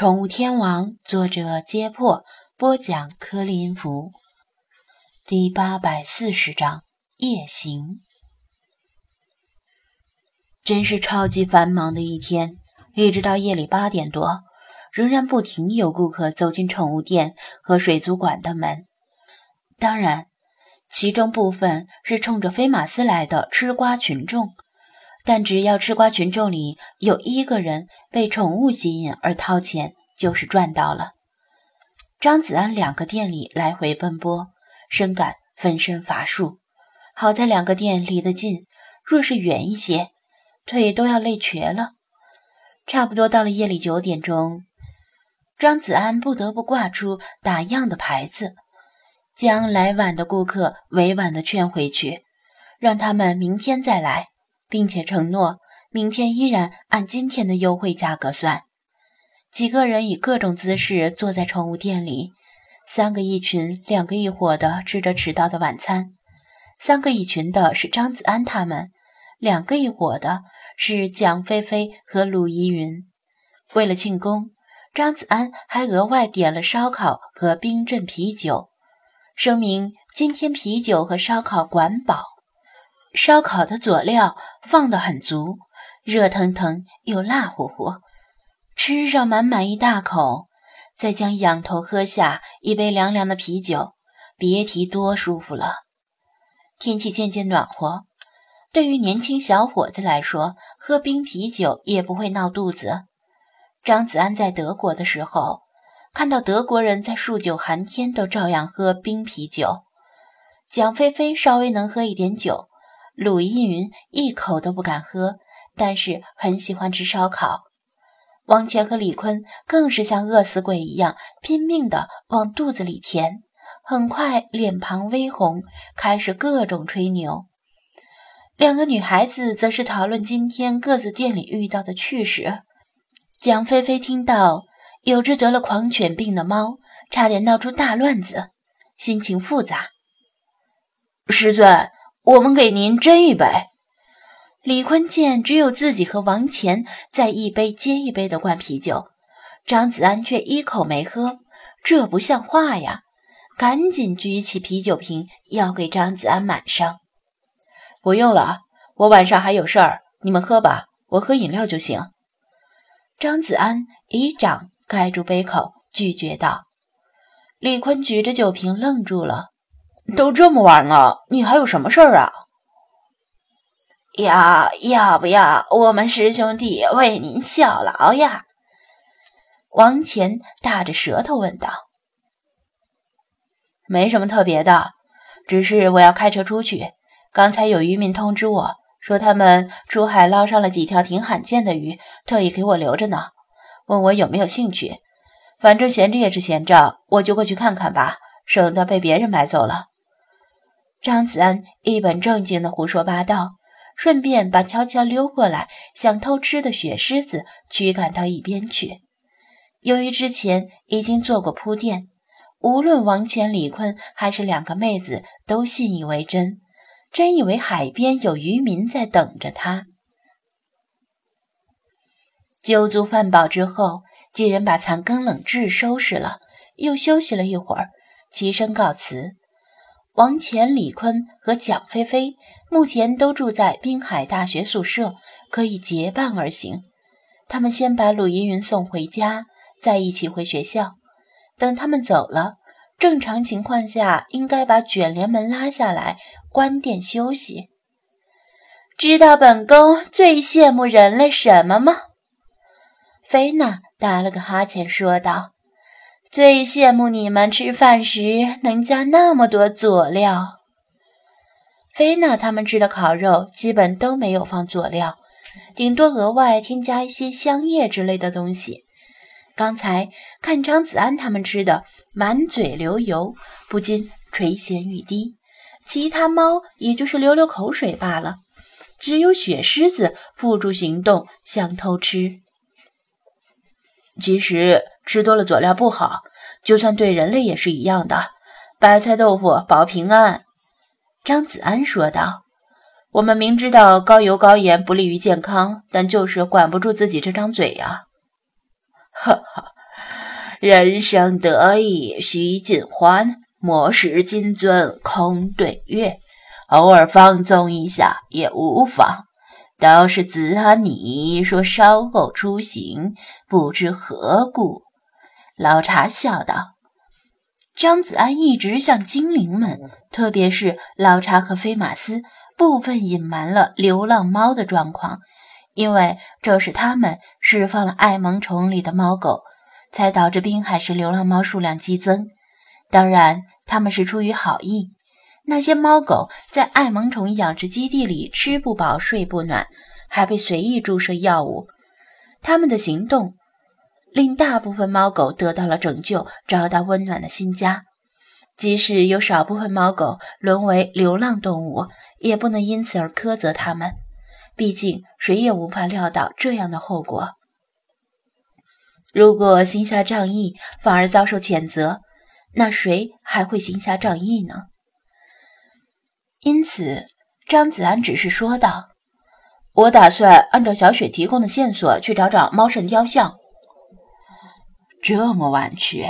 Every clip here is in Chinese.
宠物天王，作者：揭破，播讲：柯林福，第八百四十章夜行。真是超级繁忙的一天，一直到夜里八点多，仍然不停有顾客走进宠物店和水族馆的门。当然，其中部分是冲着飞马斯来的吃瓜群众。但只要吃瓜群众里有一个人被宠物吸引而掏钱，就是赚到了。张子安两个店里来回奔波，深感分身乏术。好在两个店离得近，若是远一些，腿都要累瘸了。差不多到了夜里九点钟，张子安不得不挂出打烊的牌子，将来晚的顾客委婉地劝回去，让他们明天再来。并且承诺明天依然按今天的优惠价格算。几个人以各种姿势坐在宠物店里，三个一群，两个一伙的吃着迟到的晚餐。三个一群的是张子安他们，两个一伙的是蒋菲菲和鲁依云。为了庆功，张子安还额外点了烧烤和冰镇啤酒，声明今天啤酒和烧烤管饱。烧烤的佐料放得很足，热腾腾又辣乎乎，吃上满满一大口，再将仰头喝下一杯凉凉的啤酒，别提多舒服了。天气渐渐暖和，对于年轻小伙子来说，喝冰啤酒也不会闹肚子。张子安在德国的时候，看到德国人在数九寒天都照样喝冰啤酒，蒋菲菲稍微能喝一点酒。鲁依云一口都不敢喝，但是很喜欢吃烧烤。王乾和李坤更是像饿死鬼一样拼命地往肚子里填，很快脸庞微红，开始各种吹牛。两个女孩子则是讨论今天各自店里遇到的趣事。蒋菲菲听到有只得了狂犬病的猫差点闹出大乱子，心情复杂。师尊。我们给您斟一杯。李坤见只有自己和王乾在一杯接一杯的灌啤酒，张子安却一口没喝，这不像话呀！赶紧举起啤酒瓶要给张子安满上。不用了，我晚上还有事儿，你们喝吧，我喝饮料就行。张子安一掌盖住杯口，拒绝道。李坤举着酒瓶愣住了。都这么晚了，你还有什么事儿啊？要要不要我们师兄弟为您效劳呀？王乾大着舌头问道。没什么特别的，只是我要开车出去。刚才有渔民通知我说，他们出海捞上了几条挺罕见的鱼，特意给我留着呢，问我有没有兴趣。反正闲着也是闲着，我就过去看看吧，省得被别人买走了。张子安一本正经的胡说八道，顺便把悄悄溜过来想偷吃的雪狮子驱赶到一边去。由于之前已经做过铺垫，无论王乾、李坤还是两个妹子都信以为真，真以为海边有渔民在等着他。酒足饭饱之后，几人把残羹冷炙收拾了，又休息了一会儿，齐声告辞。王乾、李坤和蒋菲菲目前都住在滨海大学宿舍，可以结伴而行。他们先把鲁依云送回家，再一起回学校。等他们走了，正常情况下应该把卷帘门拉下来，关店休息。知道本宫最羡慕人类什么吗？菲娜打了个哈欠，说道。最羡慕你们吃饭时能加那么多佐料。菲娜他们吃的烤肉基本都没有放佐料，顶多额外添加一些香叶之类的东西。刚才看张子安他们吃的满嘴流油，不禁垂涎欲滴。其他猫也就是流流口水罢了，只有雪狮子付诸行动，想偷吃。其实。吃多了佐料不好，就算对人类也是一样的。白菜豆腐保平安。张子安说道：“我们明知道高油高盐不利于健康，但就是管不住自己这张嘴呀。”哈哈，人生得意须尽欢，莫使金樽空对月。偶尔放纵一下也无妨。倒是子安，你说稍后出行，不知何故？老茶笑道。张子安一直向精灵们，特别是老茶和菲马斯，部分隐瞒了流浪猫的状况，因为这是他们释放了爱萌虫里的猫狗，才导致滨海市流浪猫数量激增。当然，他们是出于好意。那些猫狗在爱萌虫养殖基地里吃不饱睡不暖，还被随意注射药物。他们的行动令大部分猫狗得到了拯救，找到温暖的新家。即使有少部分猫狗沦为流浪动物，也不能因此而苛责它们。毕竟，谁也无法料到这样的后果。如果行侠仗义反而遭受谴责，那谁还会行侠仗义呢？因此，张子安只是说道：“我打算按照小雪提供的线索去找找猫神雕像。这么晚去，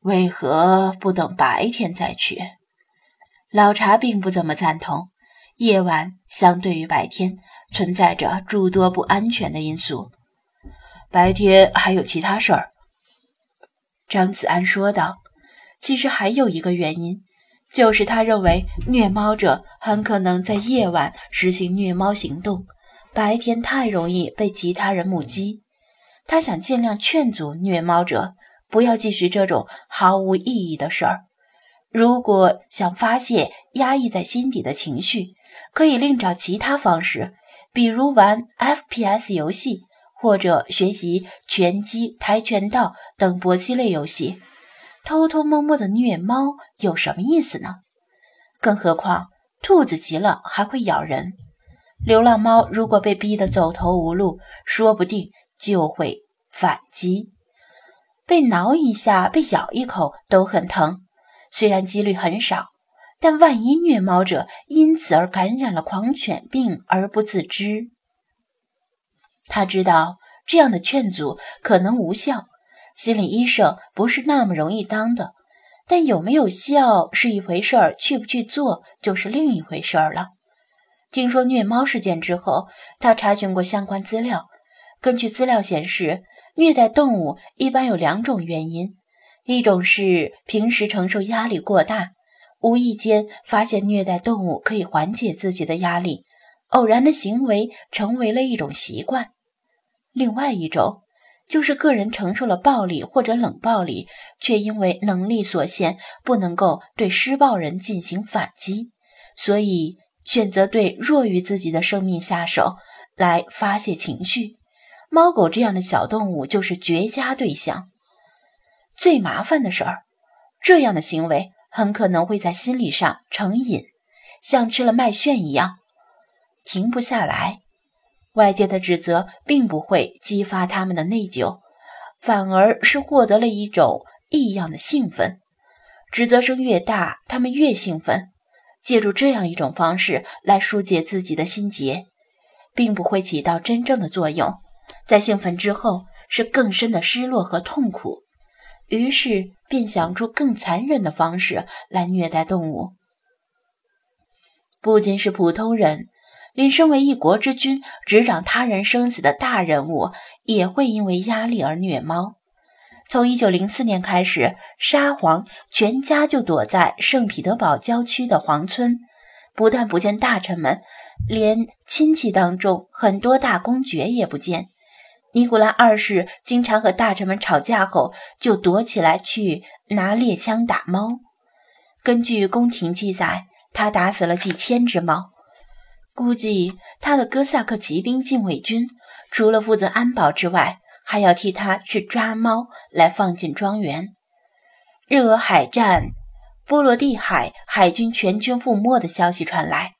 为何不等白天再去？”老茶并不怎么赞同。夜晚相对于白天，存在着诸多不安全的因素。白天还有其他事儿。”张子安说道。“其实还有一个原因。”就是他认为虐猫者很可能在夜晚实行虐猫行动，白天太容易被其他人目击。他想尽量劝阻虐猫者不要继续这种毫无意义的事儿。如果想发泄压抑在心底的情绪，可以另找其他方式，比如玩 FPS 游戏，或者学习拳击、跆拳道等搏击类游戏。偷偷摸摸的虐猫有什么意思呢？更何况兔子急了还会咬人，流浪猫如果被逼得走投无路，说不定就会反击。被挠一下、被咬一口都很疼，虽然几率很少，但万一虐猫者因此而感染了狂犬病而不自知，他知道这样的劝阻可能无效。心理医生不是那么容易当的，但有没有效是一回事儿，去不去做就是另一回事儿了。听说虐猫事件之后，他查询过相关资料。根据资料显示，虐待动物一般有两种原因：一种是平时承受压力过大，无意间发现虐待动物可以缓解自己的压力，偶然的行为成为了一种习惯；另外一种。就是个人承受了暴力或者冷暴力，却因为能力所限，不能够对施暴人进行反击，所以选择对弱于自己的生命下手来发泄情绪。猫狗这样的小动物就是绝佳对象。最麻烦的事儿，这样的行为很可能会在心理上成瘾，像吃了麦旋一样，停不下来。外界的指责并不会激发他们的内疚，反而是获得了一种异样的兴奋。指责声越大，他们越兴奋。借助这样一种方式来疏解自己的心结，并不会起到真正的作用。在兴奋之后，是更深的失落和痛苦。于是便想出更残忍的方式来虐待动物。不仅是普通人。连身为一国之君、执掌他人生死的大人物，也会因为压力而虐猫。从一九零四年开始，沙皇全家就躲在圣彼得堡郊区的皇村，不但不见大臣们，连亲戚当中很多大公爵也不见。尼古拉二世经常和大臣们吵架后，就躲起来去拿猎枪打猫。根据宫廷记载，他打死了几千只猫。估计他的哥萨克骑兵禁卫军除了负责安保之外，还要替他去抓猫来放进庄园。日俄海战，波罗的海海军全军覆没的消息传来，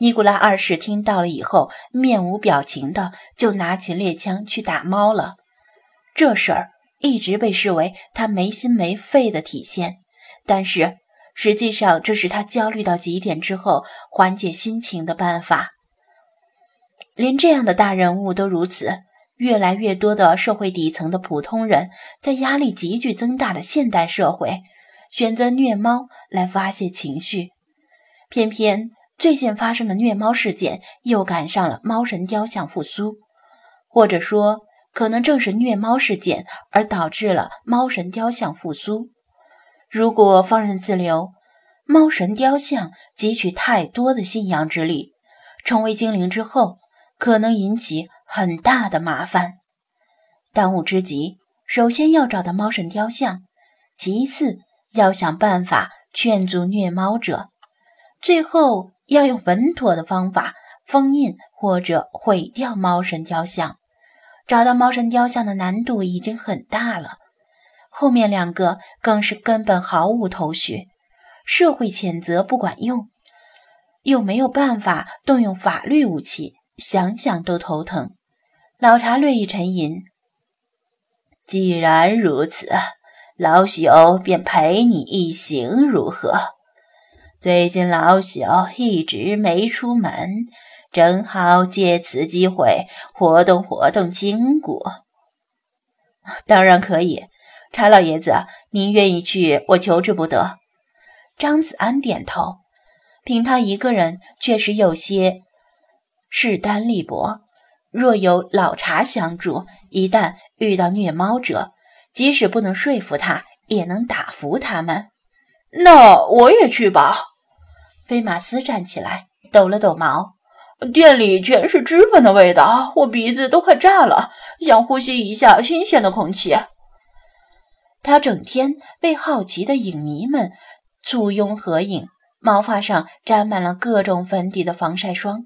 尼古拉二世听到了以后，面无表情的就拿起猎枪去打猫了。这事儿一直被视为他没心没肺的体现，但是。实际上，这是他焦虑到极点之后缓解心情的办法。连这样的大人物都如此，越来越多的社会底层的普通人，在压力急剧增大的现代社会，选择虐猫来发泄情绪。偏偏最近发生的虐猫事件又赶上了猫神雕像复苏，或者说，可能正是虐猫事件而导致了猫神雕像复苏。如果放任自流，猫神雕像汲取太多的信仰之力，成为精灵之后，可能引起很大的麻烦。当务之急，首先要找到猫神雕像，其次要想办法劝阻虐猫者，最后要用稳妥的方法封印或者毁掉猫神雕像。找到猫神雕像的难度已经很大了，后面两个更是根本毫无头绪。社会谴责不管用，又没有办法动用法律武器，想想都头疼。老茶略一沉吟：“既然如此，老朽便陪你一行，如何？最近老朽一直没出门，正好借此机会活动活动筋骨。当然可以，茶老爷子，您愿意去，我求之不得。”张子安点头，凭他一个人确实有些势单力薄。若有老茶相助，一旦遇到虐猫者，即使不能说服他，也能打服他们。那我也去吧。菲马斯站起来，抖了抖毛。店里全是脂粉的味道，我鼻子都快炸了，想呼吸一下新鲜的空气。他整天被好奇的影迷们。簇拥合影，毛发上沾满了各种粉底的防晒霜，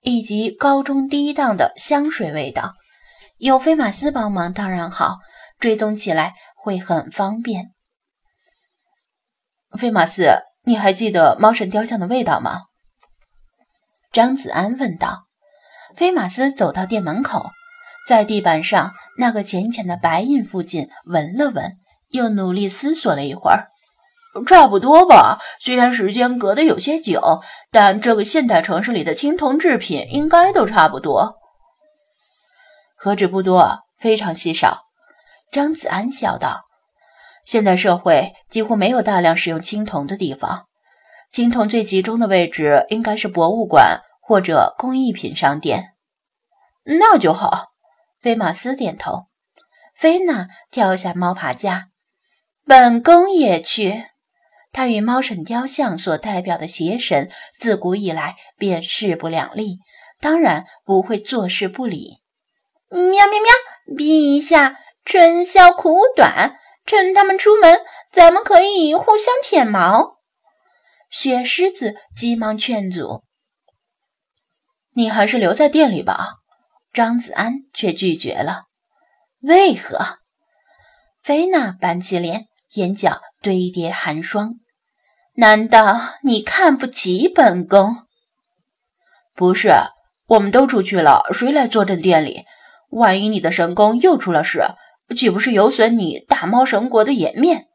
以及高中低档的香水味道。有菲马斯帮忙当然好，追踪起来会很方便。菲马斯，你还记得猫神雕像的味道吗？张子安问道。菲马斯走到店门口，在地板上那个浅浅的白印附近闻了闻，又努力思索了一会儿。差不多吧，虽然时间隔得有些久，但这个现代城市里的青铜制品应该都差不多。何止不多，非常稀少。张子安笑道：“现代社会几乎没有大量使用青铜的地方，青铜最集中的位置应该是博物馆或者工艺品商店。”那就好。菲马斯点头。菲娜跳下猫爬架，本宫也去。他与猫神雕像所代表的邪神，自古以来便势不两立，当然不会坐视不理。喵喵喵！陛下，春宵苦短，趁他们出门，咱们可以互相舔毛。雪狮子急忙劝阻：“你还是留在店里吧。”张子安却拒绝了。为何？菲娜板起脸，眼角堆叠寒霜。难道你看不起本宫？不是，我们都出去了，谁来坐镇店里？万一你的神功又出了事，岂不是有损你大猫神国的颜面？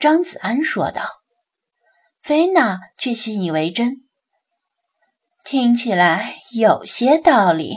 张子安说道。菲娜却信以为真，听起来有些道理。